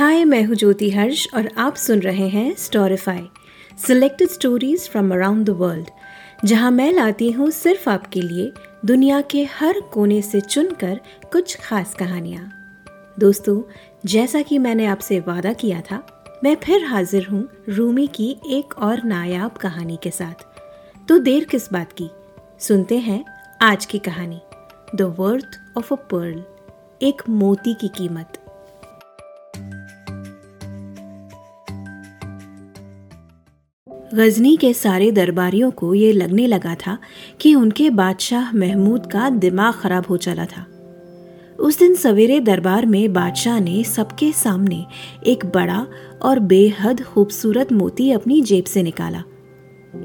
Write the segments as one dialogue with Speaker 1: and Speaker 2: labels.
Speaker 1: हाय, मैं हूँ ज्योति हर्ष और आप सुन रहे हैं Storyfy selected stories from around the world जहाँ मैं लाती हूँ सिर्फ़ आपके लिए दुनिया के हर कोने से चुनकर कुछ खास कहानियाँ। दोस्तों, जैसा कि मैंने आपसे वादा किया था, मैं फिर हाजिर हूँ रूमी की एक और नायाब कहानी के साथ। तो देर किस बात की? सुनते हैं आज की कहानी the worth of a pearl एक मोती की कीमत। गजनी के सारे दरबारियों को ये लगने लगा था कि उनके बादशाह महमूद का दिमाग खराब हो चला था। उस दिन सवेरे दरबार में बादशाह ने सबके सामने एक बड़ा और बेहद खूबसूरत मोती अपनी जेब से निकाला।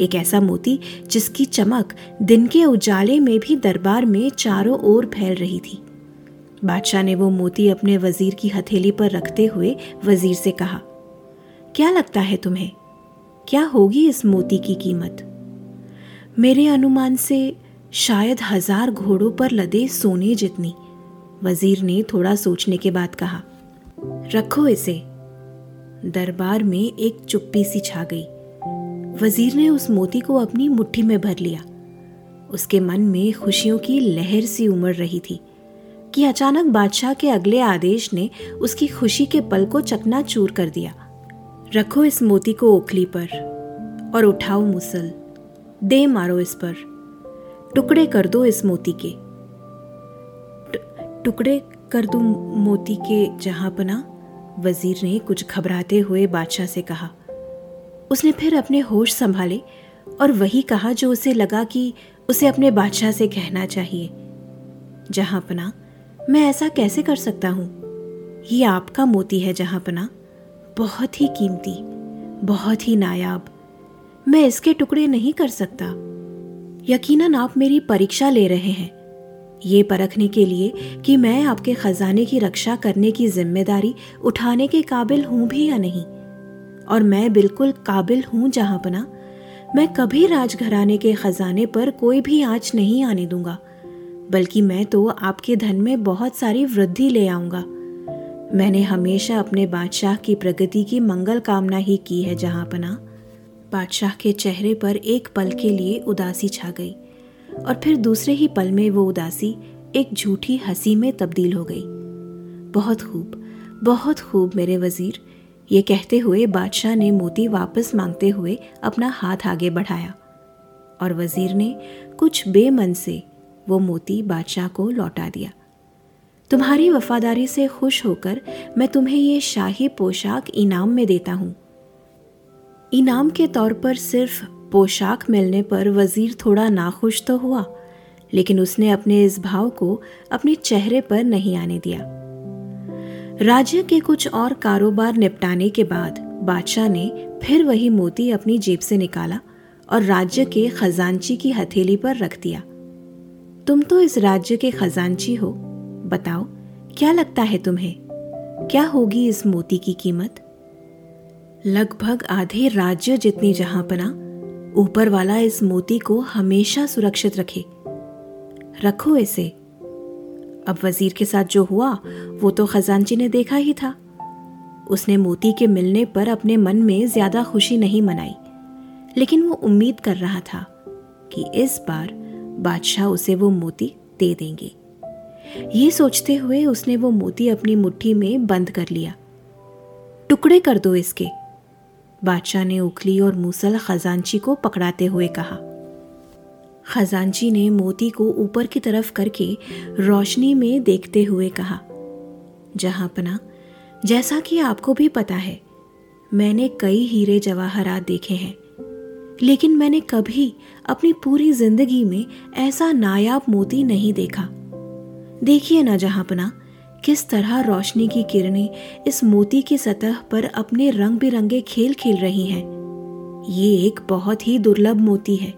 Speaker 1: एक ऐसा मोती जिसकी चमक दिन के उजाले में भी दरबार में चारों ओर फैल रही थी। बादशाह ने वो मोती अपने वज़ीर की हथेली पर रखते हुए वज़ीर से कहा, क्या लगता है तुम्हें? क्या होगी इस मोती की कीमत? मेरे अनुमान से शायद हज़ार घोड़ों पर लदे सोने जितनी, वज़ीर ने थोड़ा सोचने के बाद कहा। रखो इसे। दरबार में एक चुप्पी सी छा गई। वज़ीर ने उस मोती को अपनी मुट्ठी में भर लिया। उसके मन में खुशियों की लहर सी उमड़ रही थी कि अचानक बादशाह के अगले आदेश ने उसकी खुशी के पल को चकना चूर कर दिया। रखो इस मोती को ओखली पर और उठाओ मुसल। दे मारो इस पर। टुकड़े कर दो इस मोती के। टुकड़े कर दो मोती के जहाँ पना वज़ीर ने कुछ घबराते हुए बादशाह से कहा, उसने फिर अपने होश संभाले और वही कहा जो उसे लगा कि उसे अपने बादशाह से कहना चाहिए। जहाँ पना मैं ऐसा कैसे कर सकता हूँ? ये आपका मोती है जहाँ पना बहुत ही कीमती, बहुत ही नायाब। मैं इसके टुकड़े नहीं कर सकता। यकीनन आप मेरी परीक्षा ले रहे हैं। ये परखने के लिए कि मैं आपके खजाने की रक्षा करने की ज़िम्मेदारी उठाने के काबिल हूँ भी या नहीं। और मैं बिल्कुल काबिल हूँ जहाँ पना। मैं कभी राजघराने के खजाने पर कोई भी आँच नहीं आने दूँगा, बल्कि मैं तो आपके धन में बहुत सारी वृद्धि ले आऊँगा। मैंने हमेशा अपने बादशाह की प्रगति की मंगल कामना ही की है, जहाँ पना। बादशाह के चेहरे पर एक पल के लिए उदासी छा गई, और फिर दूसरे ही पल में वो उदासी एक झूठी हँसी में तब्दील हो गई। बहुत खूब बहुत खूब मेरे वज़ीर, ये कहते हुए बादशाह ने मोती वापस मांगते हुए अपना हाथ आगे बढ़ाया, और वज़ीर ने कुछ बेमन से वो मोती बादशाह को लौटा दिया। तुम्हारी वफादारी से खुश होकर मैं तुम्हें ये शाही पोशाक इनाम में देता हूँ। इनाम के तौर पर सिर्फ़ पोशाक मिलने पर वज़ीर थोड़ा नाखुश तो हुआ, लेकिन उसने अपने इस भाव को अपने चेहरे पर नहीं आने दिया। राज्य के कुछ और कारोबार निपटाने के बाद बादशाह ने फिर वही मोती अपनी जेब से निकाला और राज्य के खजांची की हथेली पर रख दिया। तुम तो इस राज्य के खजांची हो बताओ, क्या लगता है तुम्हें? क्या होगी इस मोती की कीमत? लगभग आधे राज्य जितनी जहाँ पना, ऊपर वाला इस मोती को हमेशा सुरक्षित रखे। रखो इसे। अब वज़ीर के साथ जो हुआ, वो तो खजानची ने देखा ही था। उसने मोती के मिलने पर अपने मन में ज़्यादा खुशी नहीं मनाई, लेकिन वो उम्मीद कर रहा था कि इस बार बादशाह उसे वो मोती दे देंगे। ये सोचते हुए उसने वो मोती अपनी मुट्ठी में बंद कर लिया। टुकड़े कर दो इसके, बादशाह ने उखली और मूसल खजांची को पकड़ाते हुए कहा। खजांची ने मोती को ऊपर की तरफ़ करके रोशनी में देखते हुए कहा, जहाँ पना, जैसा कि आपको भी पता है, मैंने कई हीरे जवाहरात देखे हैं, लेकिन मैंने कभी अपनी पूरी ज़िंदगी में ऐसा नायाब मोती नहीं देखा। देखिए ना जहांपना किस तरह रोशनी की किरणें इस मोती की सतह पर अपने रंग बिरंगे खेल खेल रही हैं। ये एक बहुत ही दुर्लभ मोती है।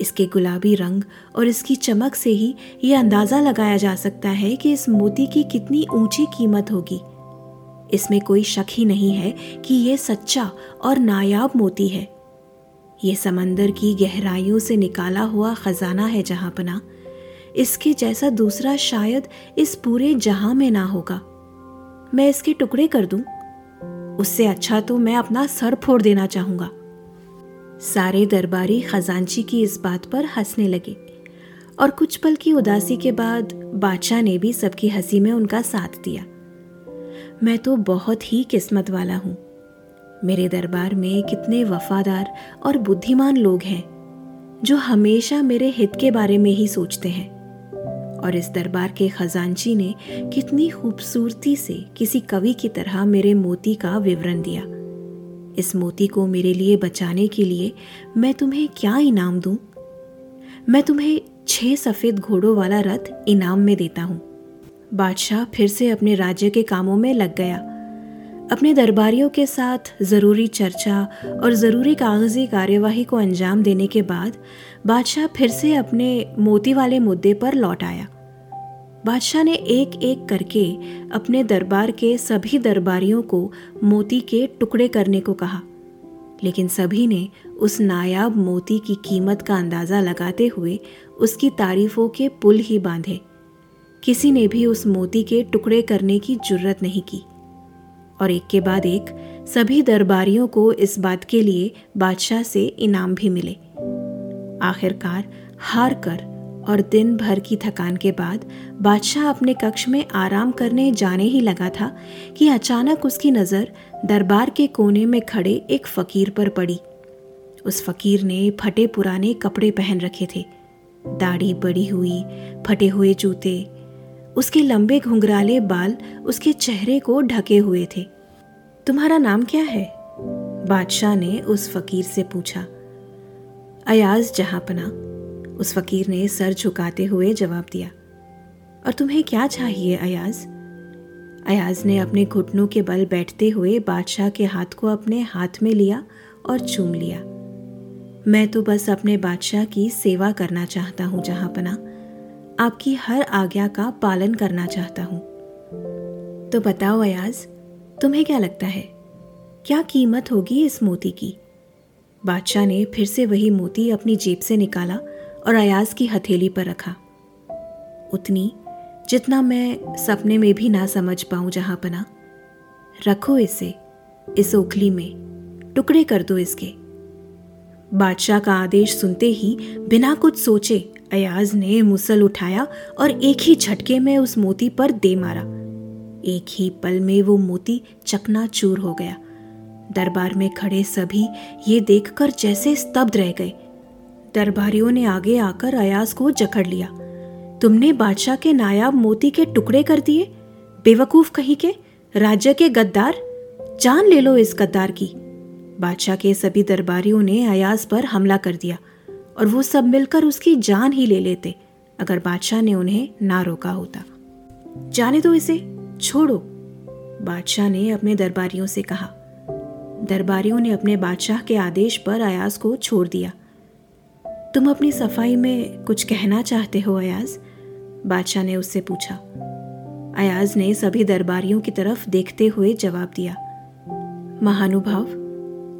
Speaker 1: इसके गुलाबी रंग और इसकी चमक से ही ये अंदाज़ा लगाया जा सकता है कि इस मोती की कितनी ऊँची कीमत होगी। इसमें कोई शक ही नहीं है कि यह सच्चा और नायाब मोती है। ये समंदर की गहराइयों से निकाला हुआ खजाना है जहाँ पना इसके जैसा दूसरा शायद इस पूरे जहाँ में ना होगा। मैं इसके टुकड़े कर दूँ? उससे अच्छा तो मैं अपना सर फोड़ देना चाहूँगा। सारे दरबारी खजांची की इस बात पर हंसने लगे, और कुछ पल की उदासी के बाद बादशाह ने भी सबकी हँसी में उनका साथ दिया। मैं तो बहुत ही किस्मत वाला हूँ। मेरे दरबार में कितने वफादार और बुद्धिमान लोग हैं, जो हमेशा मेरे हित के बारे में ही सोचते हैं। और इस दरबार के खजांची ने कितनी खूबसूरती से किसी कवि की तरह मेरे मोती का विवरण दिया। इस मोती को मेरे लिए बचाने के लिए मैं तुम्हें क्या इनाम दूँ? मैं तुम्हें छह सफ़ेद घोड़ों वाला रथ इनाम में देता हूँ। बादशाह फिर से अपने राज्य के कामों में लग गया। अपने दरबारियों के साथ ज़रूरी चर्चा और ज़रूरी कागज़ी कार्यवाही को अंजाम देने के बाद बादशाह फिर से अपने मोती वाले मुद्दे पर लौट आया। बादशाह ने एक एक करके अपने दरबार के सभी दरबारियों को मोती के टुकड़े करने को कहा। लेकिन सभी ने उस नायाब मोती की कीमत का अंदाज़ा लगाते हुए उसकी तारीफों के पुल ही बांधे। किसी ने भी उस मोती के टुकड़े करने की जुर्रत नहीं की। और एक के बाद एक सभी दरबारियों को इस बात के लिए बादशाह से इनाम भी मिले। आखिरकार हार कर और दिन भर की थकान के बाद बादशाह अपने कक्ष में आराम करने जाने ही लगा था कि अचानक उसकी नज़र दरबार के कोने में खड़े एक फकीर पर पड़ी। उस फकीर ने फटे पुराने कपड़े पहन रखे थे। दाढ़ी बड़ी हुई, फटे हुए जूते, उसके लंबे घुंघराले बाल उसके चेहरे को ढके हुए थे। तुम्हारा नाम क्या है? बादशाह ने उस फकीर से पूछा। अयाज जहापना उस फकीर ने सर झुकाते हुए जवाब दिया, और तुम्हें क्या चाहिए, अयाज? अयाज ने अपने घुटनों के बल बैठते हुए बादशाह के हाथ को अपने हाथ में लिया और चूम लिया। मैं तो बस अपने बादशाह की सेवा करना चाहता हूँ जहापना आपकी हर आज्ञा का पालन करना चाहता हूँ। तो बताओ, अयाज, तुम्हें क्या लगता है? क्या कीमत होगी इस मोती की? बादशाह ने फिर से वही मोती अपनी जेब से निकाला और अयाज की हथेली पर रखा। उतनी, जितना मैं सपने में भी ना समझ पाऊँ जहाँ पना। रखो इसे, इस ओखली में, टुकड़े कर दो इसके। बादशाह का आदेश सुनते ही बिना कुछ सोचे अयाज ने मुसल उठाया और एक ही झटके में उस मोती पर दे मारा। एक ही पल में वो मोती चकना चूर हो गया। दरबार में खड़े सभी ये देखकर जैसे स्तब्ध रह गए। दरबारियों ने आगे आकर अयाज को जकड़ लिया। तुमने बादशाह के नायाब मोती के टुकड़े कर दिए? बेवकूफ़ कहीं के? राज्य के गद्दार? जान ले लो इस गद्दार की। बादशाह के सभी दरबारियों ने अयाज पर हमला कर दिया और वो सब मिलकर उसकी जान ही ले लेते, अगर बादशाह ने उन्हें ना रोका होता। जाने दो इसे, छोड़ो। बादशाह ने अपने दरबारियों से कहा। दरबारियों ने अपने बादशाह के आदेश पर अयाज को छोड़ दिया। तुम अपनी सफ़ाई में कुछ कहना चाहते हो, अयाज? बादशाह ने उससे पूछा। अयाज ने सभी दरबारियों की तरफ़ देखते हुए जवाब दिया। महानुभाव,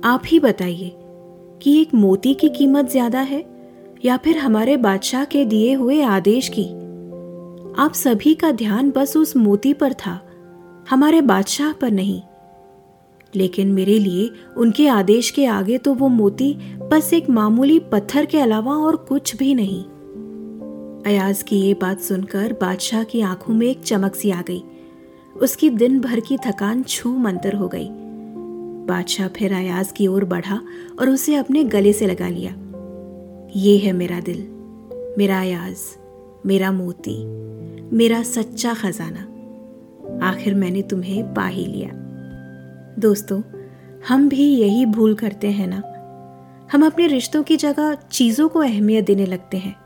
Speaker 1: आप ही बताइए कि एक मोती की कीमत ज़्यादा है या फिर हमारे बादशाह के दिए हुए आदेश की? आप सभी का ध्यान बस उस मोती पर था, हमारे बादशाह पर नहीं। लेकिन मेरे लिए उनके आदेश के आगे तो वो मोती बस एक मामूली पत्थर के अलावा और कुछ भी नहीं। अयाज की ये बात सुनकर बादशाह की आँखों में एक चमक सी आ गई। उसकी दिन भर की थकान छू मंतर हो गई। बादशाह फिर अयाज की ओर बढ़ा और उसे अपने गले से लगा लिया। ये है मेरा दिल, मेरा अयाज, मेरा मोती, मेरा सच्चा खजाना। आखिर मैंने तुम्हें पा ही लिया। दोस्तों, हम भी यही भूल करते हैं ना। हम अपने रिश्तों की जगह चीज़ों को अहमियत देने लगते हैं।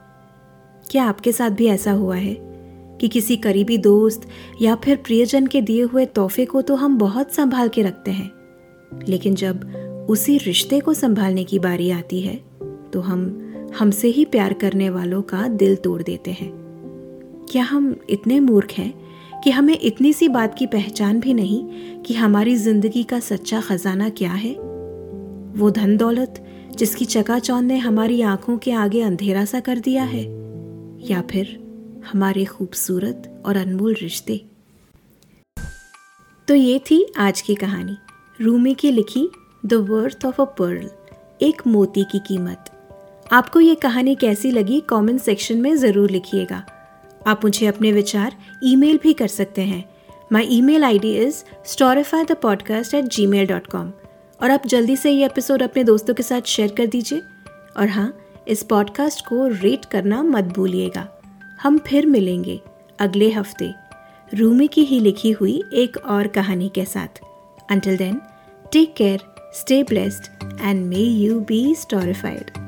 Speaker 1: क्या आपके साथ भी ऐसा हुआ है कि किसी करीबी दोस्त या फिर प्रियजन के दिए हुए तोहफे को तो हम बहुत संभाल के रखते हैं? लेकिन जब उसी रिश्ते को संभालने की बारी आती है तो हम हमसे ही प्यार करने वालों का दिल तोड़ देते हैं। क्या हम इतने मूर्ख हैं कि हमें इतनी सी बात की पहचान भी नहीं कि हमारी ज़िंदगी का सच्चा खजाना क्या है। वो धन दौलत, जिसकी चकाचौंध ने हमारी आँखों के आगे अंधेरा सा कर दिया है, या फिर हमारे खूबसूरत और अनमोल रिश्ते। तो ये थी आज की कहानी। रूमी की लिखी, the worth of a pearl एक मोती की कीमत। आपको ये कहानी कैसी लगी, कमेंट सेक्शन में ज़रूर लिखिएगा। आप मुझे अपने विचार ईमेल भी कर सकते हैं। My email I D is Storyfy the podcast at Gmail dot com और आप जल्दी से ये एपिसोड अपने दोस्तों के साथ शेयर कर दीजिए। और हाँ इस पॉडकास्ट को रेट करना मत भूलिएगा। हम फिर मिलेंगे अगले हफ़्ते। रूमी की ही लिखी हुई एक और कहानी के साथ। Until then take care stay blessed and may you be storyfied